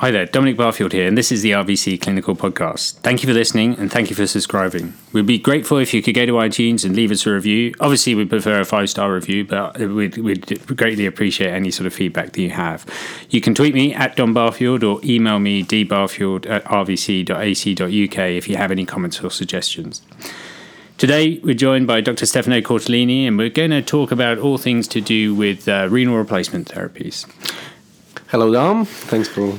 Hi there, Dominic Barfield here, and this is the RVC Clinical Podcast. Thank you for listening and thank you for subscribing. We'd be grateful if you could go to iTunes and leave us a review. Obviously, we prefer a five star review, but we'd, we'd, greatly appreciate any sort of feedback that you have. You can tweet me at Dom Barfield or email me dbarfield at rvc.ac.uk if you have any comments or suggestions. Today, we're joined by Dr. Stefano Cortellini, and we're going to talk about all things to do with uh, renal replacement therapies. Hello, Dom. Thanks for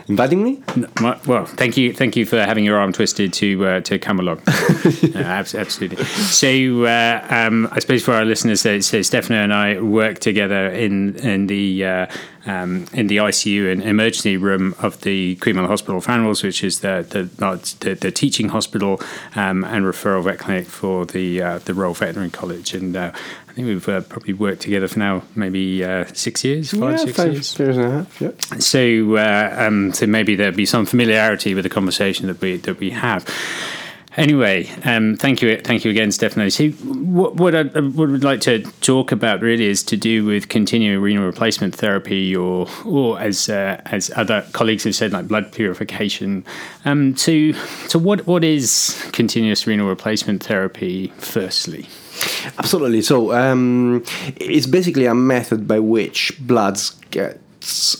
inviting me. Well, thank you, thank you for having your arm twisted to uh, to come along. uh, absolutely. So, uh, um, I suppose for our listeners, so, so Stefano and I work together in in the uh, um, in the ICU and emergency room of the Queen Mother Hospital for Animals, which is the the, the, the teaching hospital um, and referral vet clinic for the uh, the Royal Veterinary College. And uh, I think we've uh, probably worked together for now maybe uh, six years, five, yeah, six five years. years and a half. Yeah. So, uh, um, so maybe there'd be some familiarity with the conversation that we that we have. Anyway, um, thank you, thank you again, Stefano. So, what, what I would like to talk about really is to do with continuing renal replacement therapy, or, or as uh, as other colleagues have said, like blood purification. Um, so, so what what is continuous renal replacement therapy? Firstly, absolutely. So, um, it's basically a method by which bloods get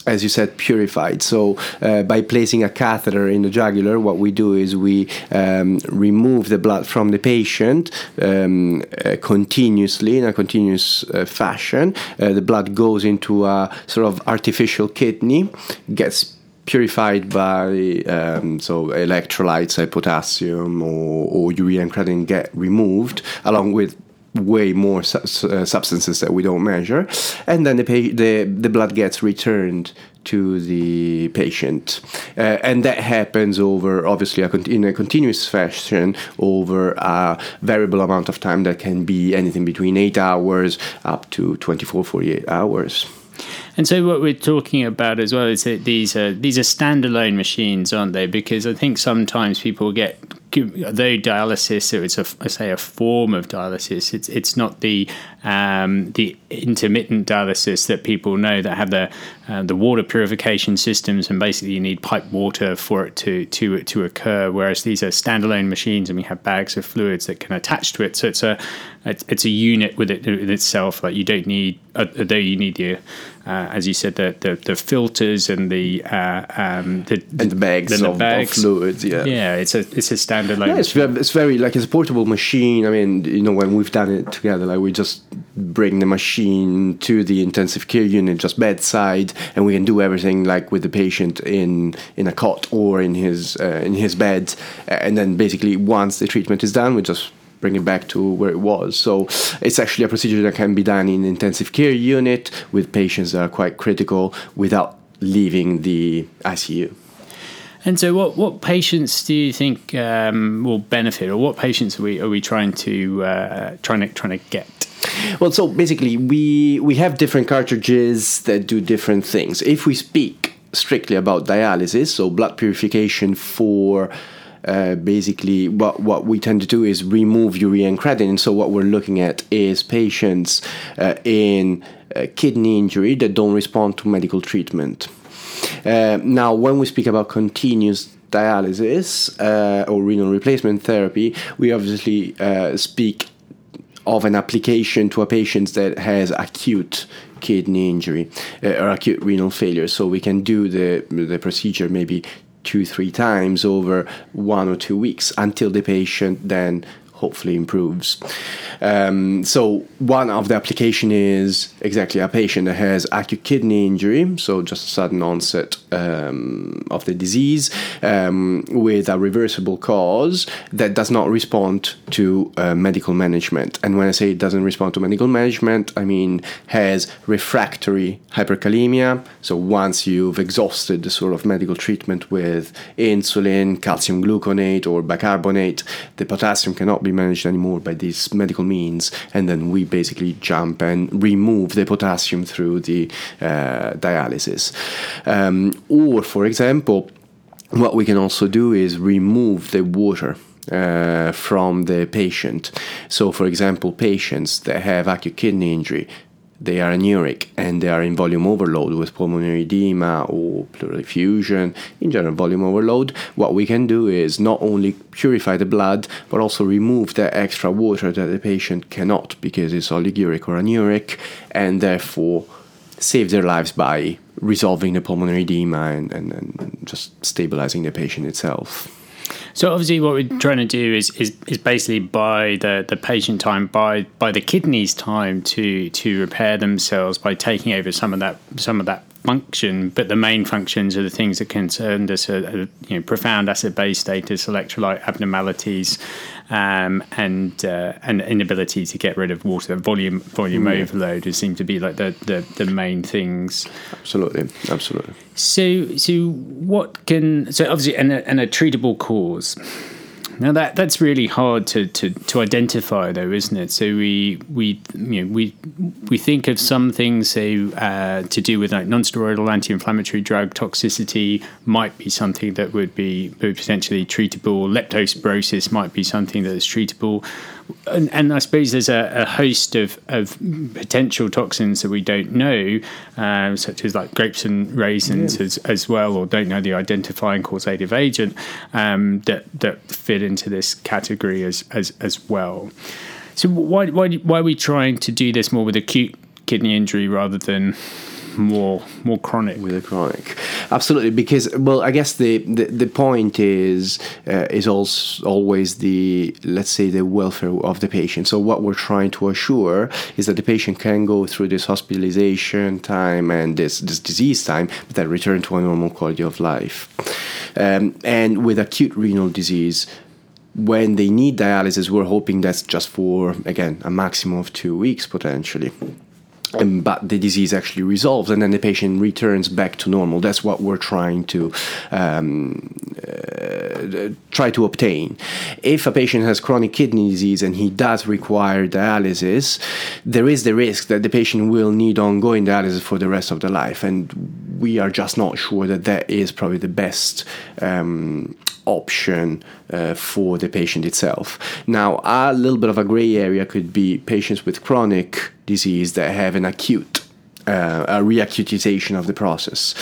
as you said, purified. So uh, by placing a catheter in the jugular, what we do is we um, remove the blood from the patient um, uh, continuously in a continuous uh, fashion. Uh, the blood goes into a sort of artificial kidney, gets purified by um, so electrolytes like potassium or, or urea and creatinine get removed along with way more su- uh, substances that we don't measure, and then the, pa- the the blood gets returned to the patient, uh, and that happens over obviously a in a continuous fashion over a variable amount of time that can be anything between eight hours up to 24, 48 hours. And so, what we're talking about as well is that these are these are standalone machines, aren't they? Because I think sometimes people get though dialysis, so it's a I say a form of dialysis. It's it's not the um, the intermittent dialysis that people know that have the uh, the water purification systems, and basically you need pipe water for it to to to occur. Whereas these are standalone machines, and we have bags of fluids that can attach to it. So it's a it's a unit with it with itself. Like you don't need, although you need the uh, as you said, the, the, the filters and the uh, um, the, and the bags, the of, bags. of fluids. Yeah, yeah, it's a it's a standalone. Yeah, it's very, it's very like it's a portable machine. I mean, you know, when we've done it together, like we just bring the machine to the intensive care unit, just bedside, and we can do everything like with the patient in in a cot or in his uh, in his bed, and then basically once the treatment is done, we just bring it back to where it was. So it's actually a procedure that can be done in intensive care unit with patients that are quite critical without leaving the ICU. And so, what, what patients do you think um, will benefit, or what patients are we are we trying to uh, trying to trying to get? Well, so basically, we we have different cartridges that do different things. If we speak strictly about dialysis, so blood purification for uh, basically what what we tend to do is remove urea and creatinine. So what we're looking at is patients uh, in uh, kidney injury that don't respond to medical treatment. Uh, now, when we speak about continuous dialysis uh, or renal replacement therapy, we obviously uh, speak of an application to a patient that has acute kidney injury or acute renal failure. So we can do the the procedure maybe two, three times over one or two weeks until the patient then hopefully improves. Um, so one of the application is exactly a patient that has acute kidney injury, so just sudden onset um, of the disease um, with a reversible cause that does not respond to uh, medical management. And when I say it doesn't respond to medical management, I mean has refractory hyperkalemia. So once you've exhausted the sort of medical treatment with insulin, calcium gluconate, or bicarbonate, the potassium cannot be managed anymore by these medical means, and then we basically jump and remove the potassium through the uh, dialysis. Um, or, for example, what we can also do is remove the water. Uh, from the patient. So, for example, patients that have acute kidney injury, they are anuric and they are in volume overload with pulmonary edema or pleural effusion, in general volume overload, what we can do is not only purify the blood but also remove the extra water that the patient cannot because it's oliguric or anuric and therefore save their lives by resolving the pulmonary edema and, and, and just stabilizing the patient itself. So obviously, what we're trying to do is is, is basically buy the, the patient time, by by the kidneys time to to repair themselves by taking over some of that some of that function, but the main functions are the things that concern us: uh, you know, profound acid base status, electrolyte abnormalities, um, and uh, and inability to get rid of water. Volume volume mm. overload seem to be like the, the, the main things. Absolutely, absolutely. So so what can so obviously and a, and a treatable cause. Now that that's really hard to, to, to identify, though, isn't it? So we we you know we we think of some things, so uh, to do with like non-steroidal anti-inflammatory drug toxicity might be something that would be potentially treatable. Leptospirosis might be something that is treatable and, and I suppose there's a, a, host of, of potential toxins that we don't know, uh, such as like grapes and raisins yeah. as, as well, or don't know the identifying causative agent um, that that fit into this category as as, as well. So why why why are we trying to do this more with acute kidney injury rather than more more chronic? With a chronic. Absolutely because well i guess the the, the point is uh, is also always the let's say the welfare of the patient. So what we're trying to assure is that the patient can go through this hospitalization time and this this disease time but then return to a normal quality of life. Um, and with acute renal disease when they need dialysis, we're hoping that's just for, again, a maximum of two weeks potentially. Um, but the disease actually resolves and then the patient returns back to normal. That's what we're trying to um, uh, try to obtain. If a patient has chronic kidney disease and he does require dialysis, there is the risk that the patient will need ongoing dialysis for the rest of their life, and we are just not sure that that is probably the best. Um, option uh, for the patient itself. Now, a little bit of a gray area could be patients with chronic disease that have an acute, uh, a reacutization of the process.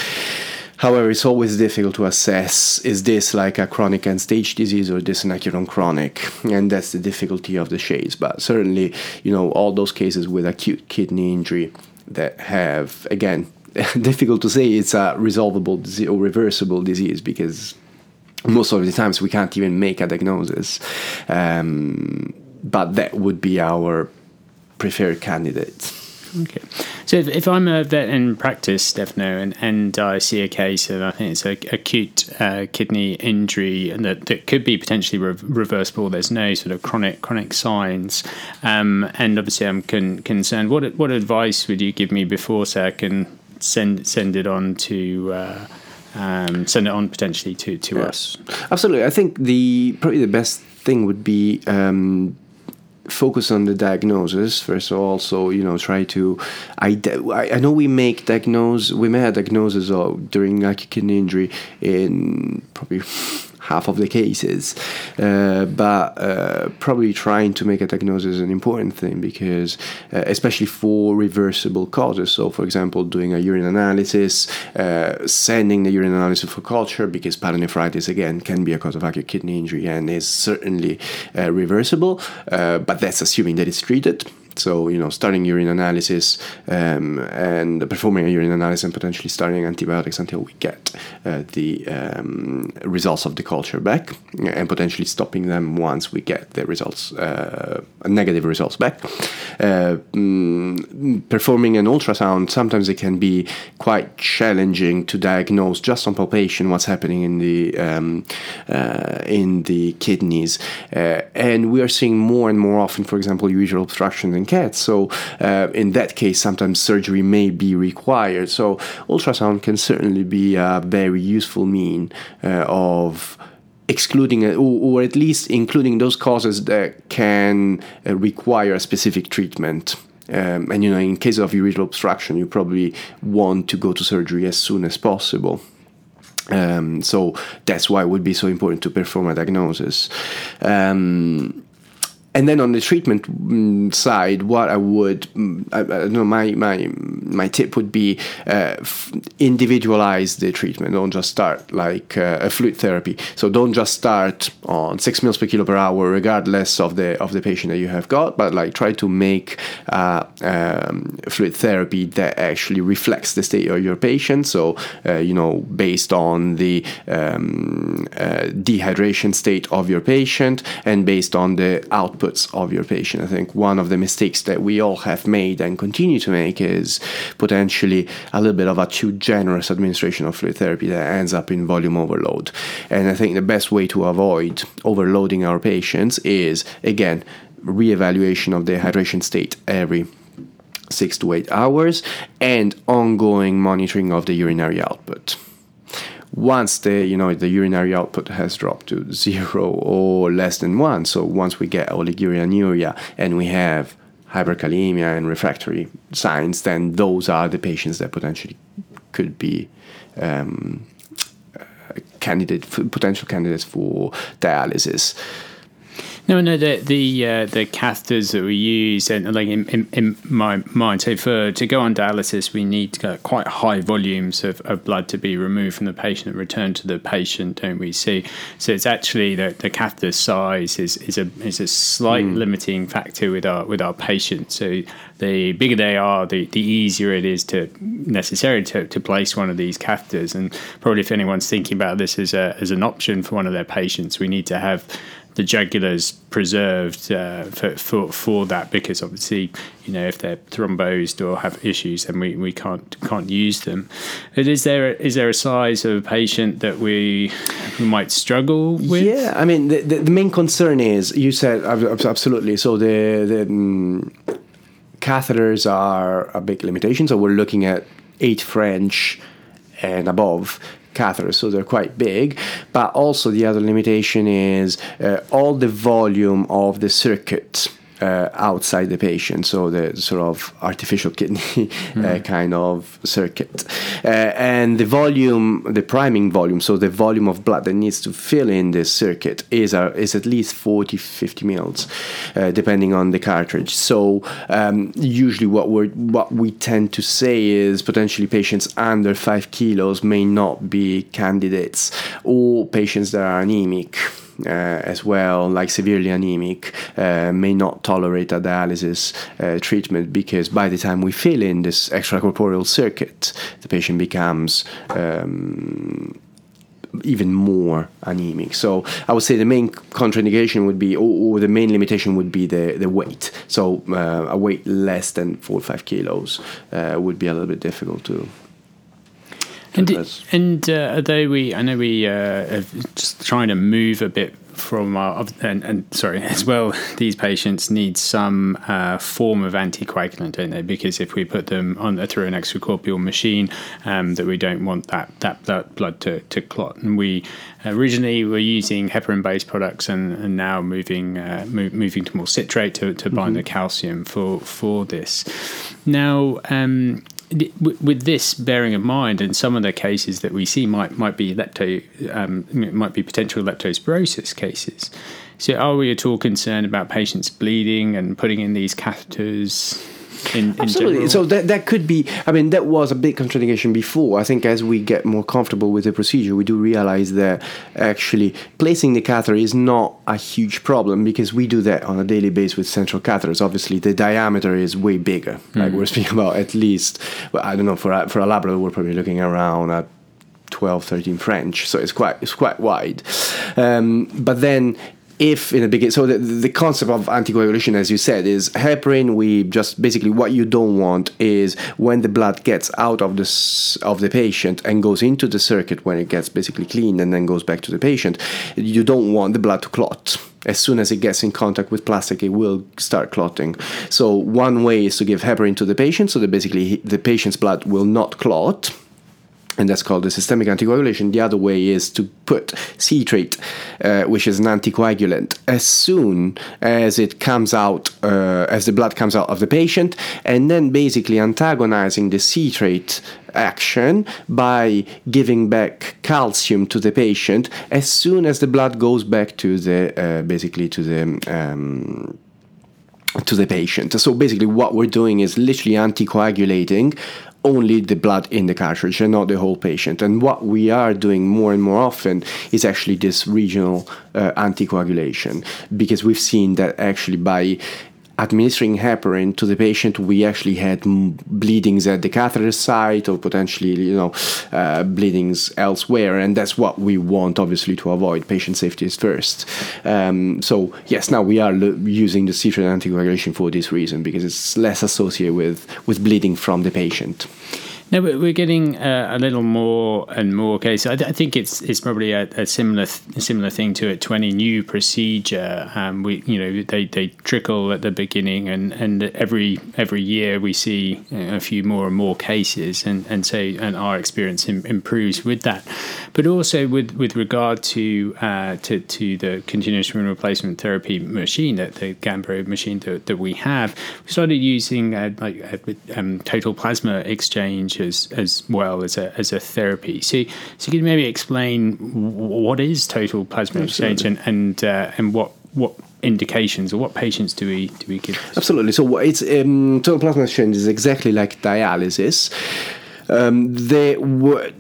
However, it's always difficult to assess is this like a chronic end stage disease or this an acute on chronic? And that's the difficulty of the shades. But certainly, you know, all those cases with acute kidney injury that have, again, difficult to say it's a resolvable or reversible disease because most of the times we can't even make a diagnosis. Um, but that would be our preferred candidate. Okay. So if, if, I'm a vet in practice, Stefano, and, and I see a case of, I think it's a acute uh, kidney injury and that, that could be potentially re- reversible, there's no sort of chronic chronic signs, um, and obviously I'm con- concerned. What what advice would you give me before, say, I can send send it on to uh, um, send it on potentially to to yeah. us. Absolutely, I think the probably the best thing would be. Um, focus on the diagnosis first of all so you know try to i i know we make diagnose we made a diagnosis of during acute kidney injury in probably half of the cases. Uh, but uh, probably trying to make a diagnosis is an important thing because, uh, especially for reversible causes. So, for example, doing a urine analysis, uh, sending the urine analysis for culture because pyelonephritis again can be a cause of acute kidney injury and is certainly uh, reversible. Uh, but that's assuming that it's treated. So, you know, starting urine analysis um, and performing a urine analysis and potentially starting antibiotics until we get uh, the um, results of the culture back and potentially stopping them once we get the results, uh, negative results back. Uh, mm, performing an ultrasound, sometimes it can be quite challenging to diagnose just on palpation what's happening in the, um, uh, in the kidneys. Uh, and we are seeing more and more often, for example, urethral obstruction in cats. So uh, in that case, sometimes surgery may be required. So ultrasound can certainly be a very useful mean uh, of excluding or, or, at least including those causes that can uh, require a specific treatment. Um, and you know, in case of urethral obstruction, you probably want to go to surgery as soon as possible. Um, so that's why it would be so important to perform a diagnosis. Um, and then on the treatment mm, side, what I would, mm, I, I know, my my my tip would be uh, f- individualize the treatment. Don't just start like uh, a fluid therapy. So don't just start on six mils per kilo per hour, regardless of the of the patient that you have got. But like try to make uh, um, fluid therapy that actually reflects the state of your patient. So uh, you know, based on the um, uh, dehydration state of your patient and based on the output outputs of your patient. I think one of the mistakes that we all have made and continue to make is potentially a little bit of a too generous administration of fluid therapy that ends up in volume overload. And I think the best way to avoid overloading our patients is, again, reevaluation of the hydration state every six to eight hours and ongoing monitoring of the urinary output once the you know the urinary output has dropped to zero or less than one so once we get oliguria and we have hyperkalemia and refractory signs then those are the patients that potentially could be um, candidate potential candidates for dialysis no, no, the the uh, the catheters that we use, and like in, in, in, my mind, so for to go on dialysis, we need quite high volumes of, of blood to be removed from the patient and returned to the patient, don't we? See, so it's actually the, the catheter size is, is a is a slight mm. limiting factor with our with our patients. So the bigger they are, the, the easier it is to necessarily to, to place one of these catheters. And probably if anyone's thinking about this as a as an option for one of their patients, we need to have the jugulars preserved uh, for, for, for that because obviously you know if they're thrombosed or have issues then we, we can't can't use them. But is there is there a size of a patient that we, might struggle with? Yeah I mean the, the, the main concern is you said absolutely. So the the um, catheters are a big limitation. So we're looking at eight French and above catheters, so they're quite big. But also the other limitation is uh, all the volume of the circuit uh, outside the patient, so the sort of artificial kidney mm. uh, hmm. kind of circuit. Uh, and the volume, the priming volume, so the volume of blood that needs to fill in this circuit is, uh, is at least 40, 50 mils, uh, depending on the cartridge. So um, usually what, we what we tend to say is potentially patients under 5 kilos may not be candidates or patients that are anemic. Uh, as well, like severely anemic, uh, may not tolerate a dialysis uh, treatment because by the time we fill in this extracorporeal circuit, the patient becomes um, even more anemic. So I would say the main contraindication would be, or, or the main limitation would be the, the weight. So uh, a weight less than four or five kilos uh, would be a little bit difficult to and and uh, although we, I know we uh, are just trying to move a bit from our and, and sorry as well. These patients need some uh, form of anticoagulant, don't they? Because if we put them on through an extracorporeal machine, um, that we don't want that that, that blood to, to clot. And we originally were using heparin-based products, and, and now moving uh, move, moving to more citrate to, to bind mm-hmm. the calcium for for this. Now. Um, with this bearing in mind, and some of the cases that we see might might be lepto um, might be potential leptospirosis cases. So, are we at all concerned about patients bleeding and putting in these catheters? In, in Absolutely. So that that could be. I mean, that was a big contraindication before. I think as we get more comfortable with the procedure, we do realize that actually placing the catheter is not a huge problem because we do that on a daily basis with central catheters. Obviously, the diameter is way bigger. Mm-hmm. Like we're speaking about at least. Well, I don't know for a, for a Labrador, we're probably looking around at 12 13 french so it's quite it's quite wide um, but then if in the beginning, so the, the concept of anticoagulation, as you said, is heparin. We just basically what you don't want is when the blood gets out of the of the patient and goes into the circuit when it gets basically cleaned and then goes back to the patient. You don't want the blood to clot as soon as it gets in contact with plastic, it will start clotting. So one way is to give heparin to the patient, so that basically the patient's blood will not clot and that's called the systemic anticoagulation. The other way is to put citrate, uh, which is an anticoagulant, as soon as it comes out, uh, as the blood comes out of the patient, and then basically antagonizing the citrate action by giving back calcium to the patient as soon as the blood goes back to the uh, basically to the um, to the patient. So basically, what we're doing is literally anticoagulating only the blood in the cartridge and not the whole patient. And what we are doing more and more often is actually this regional uh, anticoagulation because we've seen that actually by administering heparin to the patient, we actually had bleedings at the catheter site or potentially, you know, uh, bleedings elsewhere, and that's what we want, obviously, to avoid. Patient safety is first. Um, so yes, now we are using the citrate anticoagulation for this reason because it's less associated with with bleeding from the patient. No, we're getting uh, a little more and more cases. I, I think it's it's probably a, a similar th- similar thing to to any new procedure. Um, we you know they, they trickle at the beginning, and, and every every year we see a few more and more cases, and and so and our experience Im- improves with that. But also with with regard to uh, to to the continuous renal replacement therapy machine, that the Gambro machine that, that we have, we started using uh, like uh, um, total plasma exchange as as well as a as a therapy. So so can you maybe explain what is total plasma Absolutely. exchange and and uh, and what what indications or what patients do we do we give? Absolutely. So it's um, total plasma exchange is exactly like dialysis. Um, the,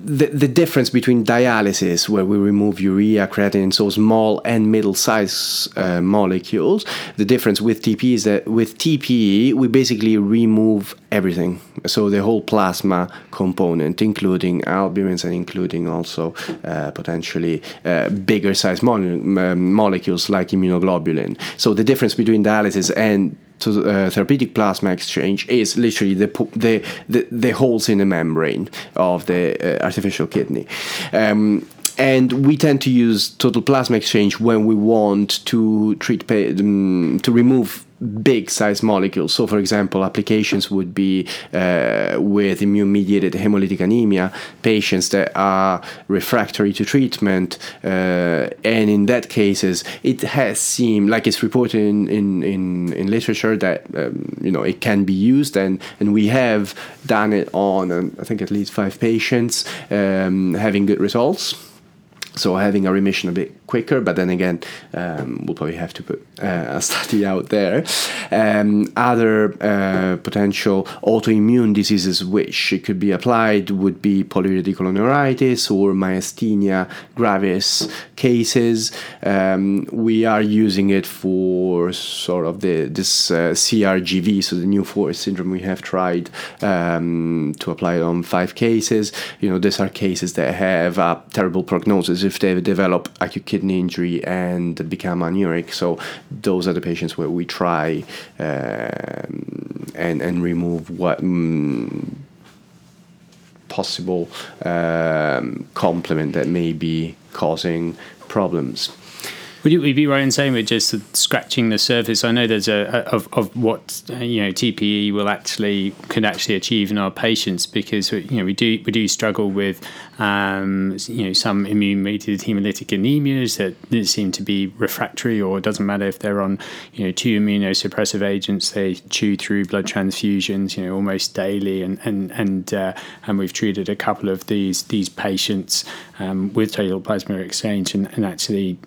the, the difference between dialysis, where we remove urea, creatinine, so small and middle size uh, molecules, the difference with TP is that with TPE we basically remove everything, so the whole plasma component, including albumins and including also uh, potentially uh, bigger size mo- molecules like immunoglobulin. So the difference between dialysis and to uh, therapeutic plasma exchange is literally the, the, the, the holes in the membrane of the uh, artificial kidney. Um, and we tend to use total plasma exchange when we want to treat um, to remove big size molecules. So, for example, applications would be uh, with immune mediated hemolytic anemia, patients that are refractory to treatment. Uh, and in that cases, it has seemed like it's reported in, in, in, in literature that um, you know it can be used, and, and we have done it on, um, I think, at least five patients um, having good results so having a remission a bit quicker but then again um, we'll probably have to put uh, a study out there. Um, other uh, potential autoimmune diseases which it could be applied would be polyradiculoneuritis or myasthenia gravis cases. Um, we are using it for sort of the this uh, CRGV so the New Forest syndrome we have tried um, to apply it on five cases. You know these are cases that have a terrible prognosis if they develop acute kidney injury and become anuric. So those are the patients where we try um, and and remove what. Mm, possible um, complement that may be causing problems. Would you be right in saying we're just scratching the surface? I know there's a, a of, of what you know TPE will actually can actually achieve in our patients because you know we do we do struggle with um, you know some immune mediated hemolytic anemias that seem to be refractory or it doesn't matter if they're on you know two immunosuppressive agents they chew through blood transfusions you know almost daily and and and uh, and we've treated a couple of these these patients um, with total plasma exchange and, and actually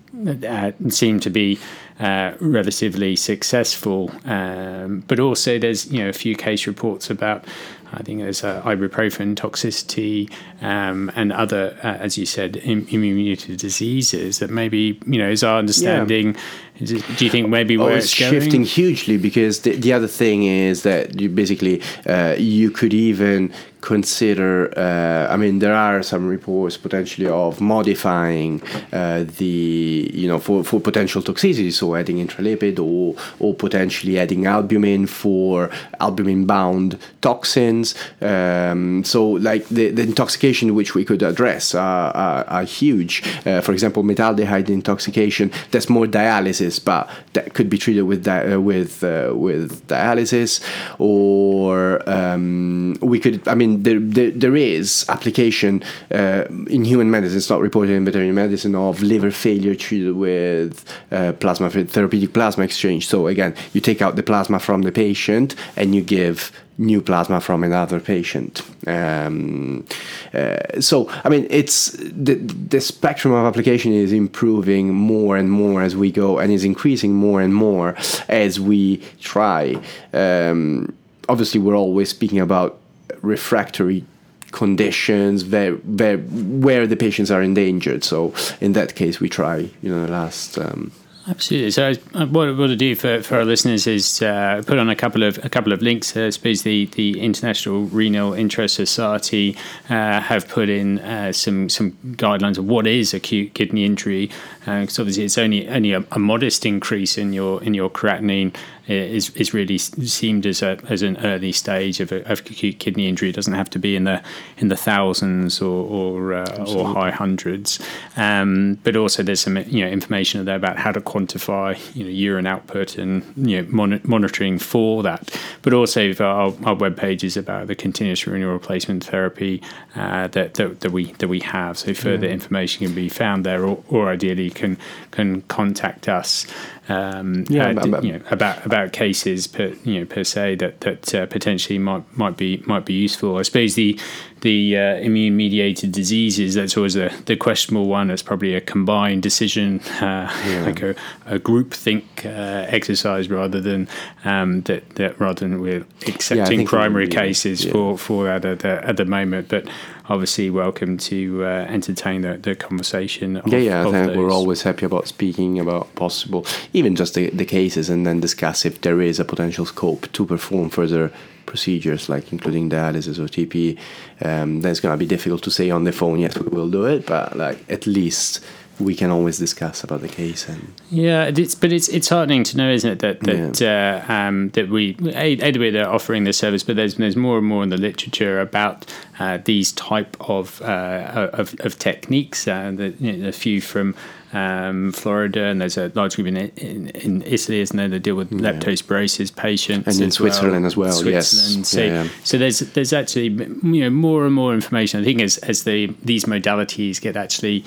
uh, seem to be uh, relatively successful. Um, but also, there's you know a few case reports about I think there's uh, ibuprofen toxicity um, and other, uh, as you said, immune diseases that maybe you know is our understanding. Yeah. Do you think maybe oh, it's, shifting hugely because the, the other thing is that you basically uh, you could even consider uh, i mean there are some reports potentially of modifying uh, the you know for, for potential toxicity so adding intralipid or or potentially adding albumin for albumin bound toxins. Um, so like the, the intoxication which we could address are, are, are huge. Uh, for example metaldehyde intoxication that's more dialysis but that could be treated with di- uh, with uh, with dialysis, or um, we could. I mean, there there, there is application uh, in human medicine. It's not reported in veterinary medicine of liver failure treated with uh, plasma therapeutic plasma exchange. So again, you take out the plasma from the patient and you give new plasma from another patient. Um, uh, so, I mean, it's the, the spectrum of application is improving more and more as we go, and is increasing more and more as we try. Um, obviously, we're always speaking about refractory conditions where, where where the patients are endangered. So in that case, we try, you know, the last. Um, Absolutely. So, uh, what I do for, for our listeners is uh, put on a couple of a couple of links. Uh, I suppose the, the International Renal Interest Society uh, have put in uh, some some guidelines of what is acute kidney injury. Because obviously, it's only only a, a, modest increase in your in your creatinine is is really seemed as a as an early stage of, a, of acute kidney injury. It doesn't have to be in the in the thousands or or, uh, or high hundreds. Um, but also there's some you know information there about how to quantify you know urine output and you know mon- monitoring for that. But also our, our web page is about the continuous renal replacement therapy uh, that, that, that we that we have. So further yeah. information can be found there, or, or ideally can can contact us um, yeah, uh, but, you know, about about cases per you know per se that that uh, potentially might might be might be useful. I suppose the the uh, immune mediated diseases that's always the, the questionable one. It's probably a combined decision, uh, yeah. like a, a group think uh, exercise rather than um, that that rather than we're accepting yeah, primary cases yeah. for for that at the, at the moment, but obviously welcome to uh, entertain the, the conversation. Of, yeah, yeah, I think those. we're always happy about speaking about possible, even just the, the cases, and then discuss if there is a potential scope to perform further procedures, like including dialysis or TP. Um, then it's going to be difficult to say on the phone, yes, we will do it, but like at least we can always discuss about the case and yeah it's but it's it's heartening to know isn't it that that yeah. uh, um, that we either they're offering this service but there's there's more and more in the literature about uh, these type of uh, of, of techniques uh, the, you know, a few from um, Florida, and there's a large group in, in, in Italy, isn't there? They deal with yeah. leptospirosis patients, and in Switzerland well. as well. Switzerland. Yes, so, yeah, yeah. so there's there's actually you know more and more information. I think as as the these modalities get actually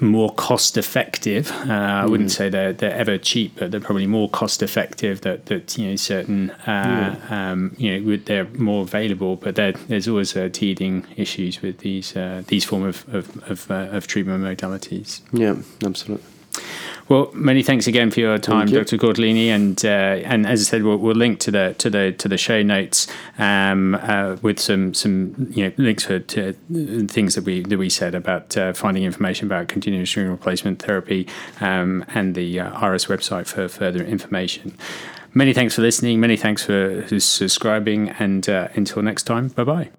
more cost effective. Uh, I wouldn't mm. say they're they're ever cheap, but they're probably more cost effective. That that you know certain uh, yeah. um, you know they're more available, but there's always uh, teething issues with these uh, these form of of of, uh, of treatment modalities. Yeah, absolutely. Well, many thanks again for your time, you. Dr. Cortellini, and uh, and as I said, we'll, we'll, link to the to the to the show notes um, uh, with some some you know links for to things that we that we said about uh, finding information about continuous renal replacement therapy um, and the uh, RS website for further information. Many thanks for listening. Many thanks for subscribing, and uh, until next time, bye bye.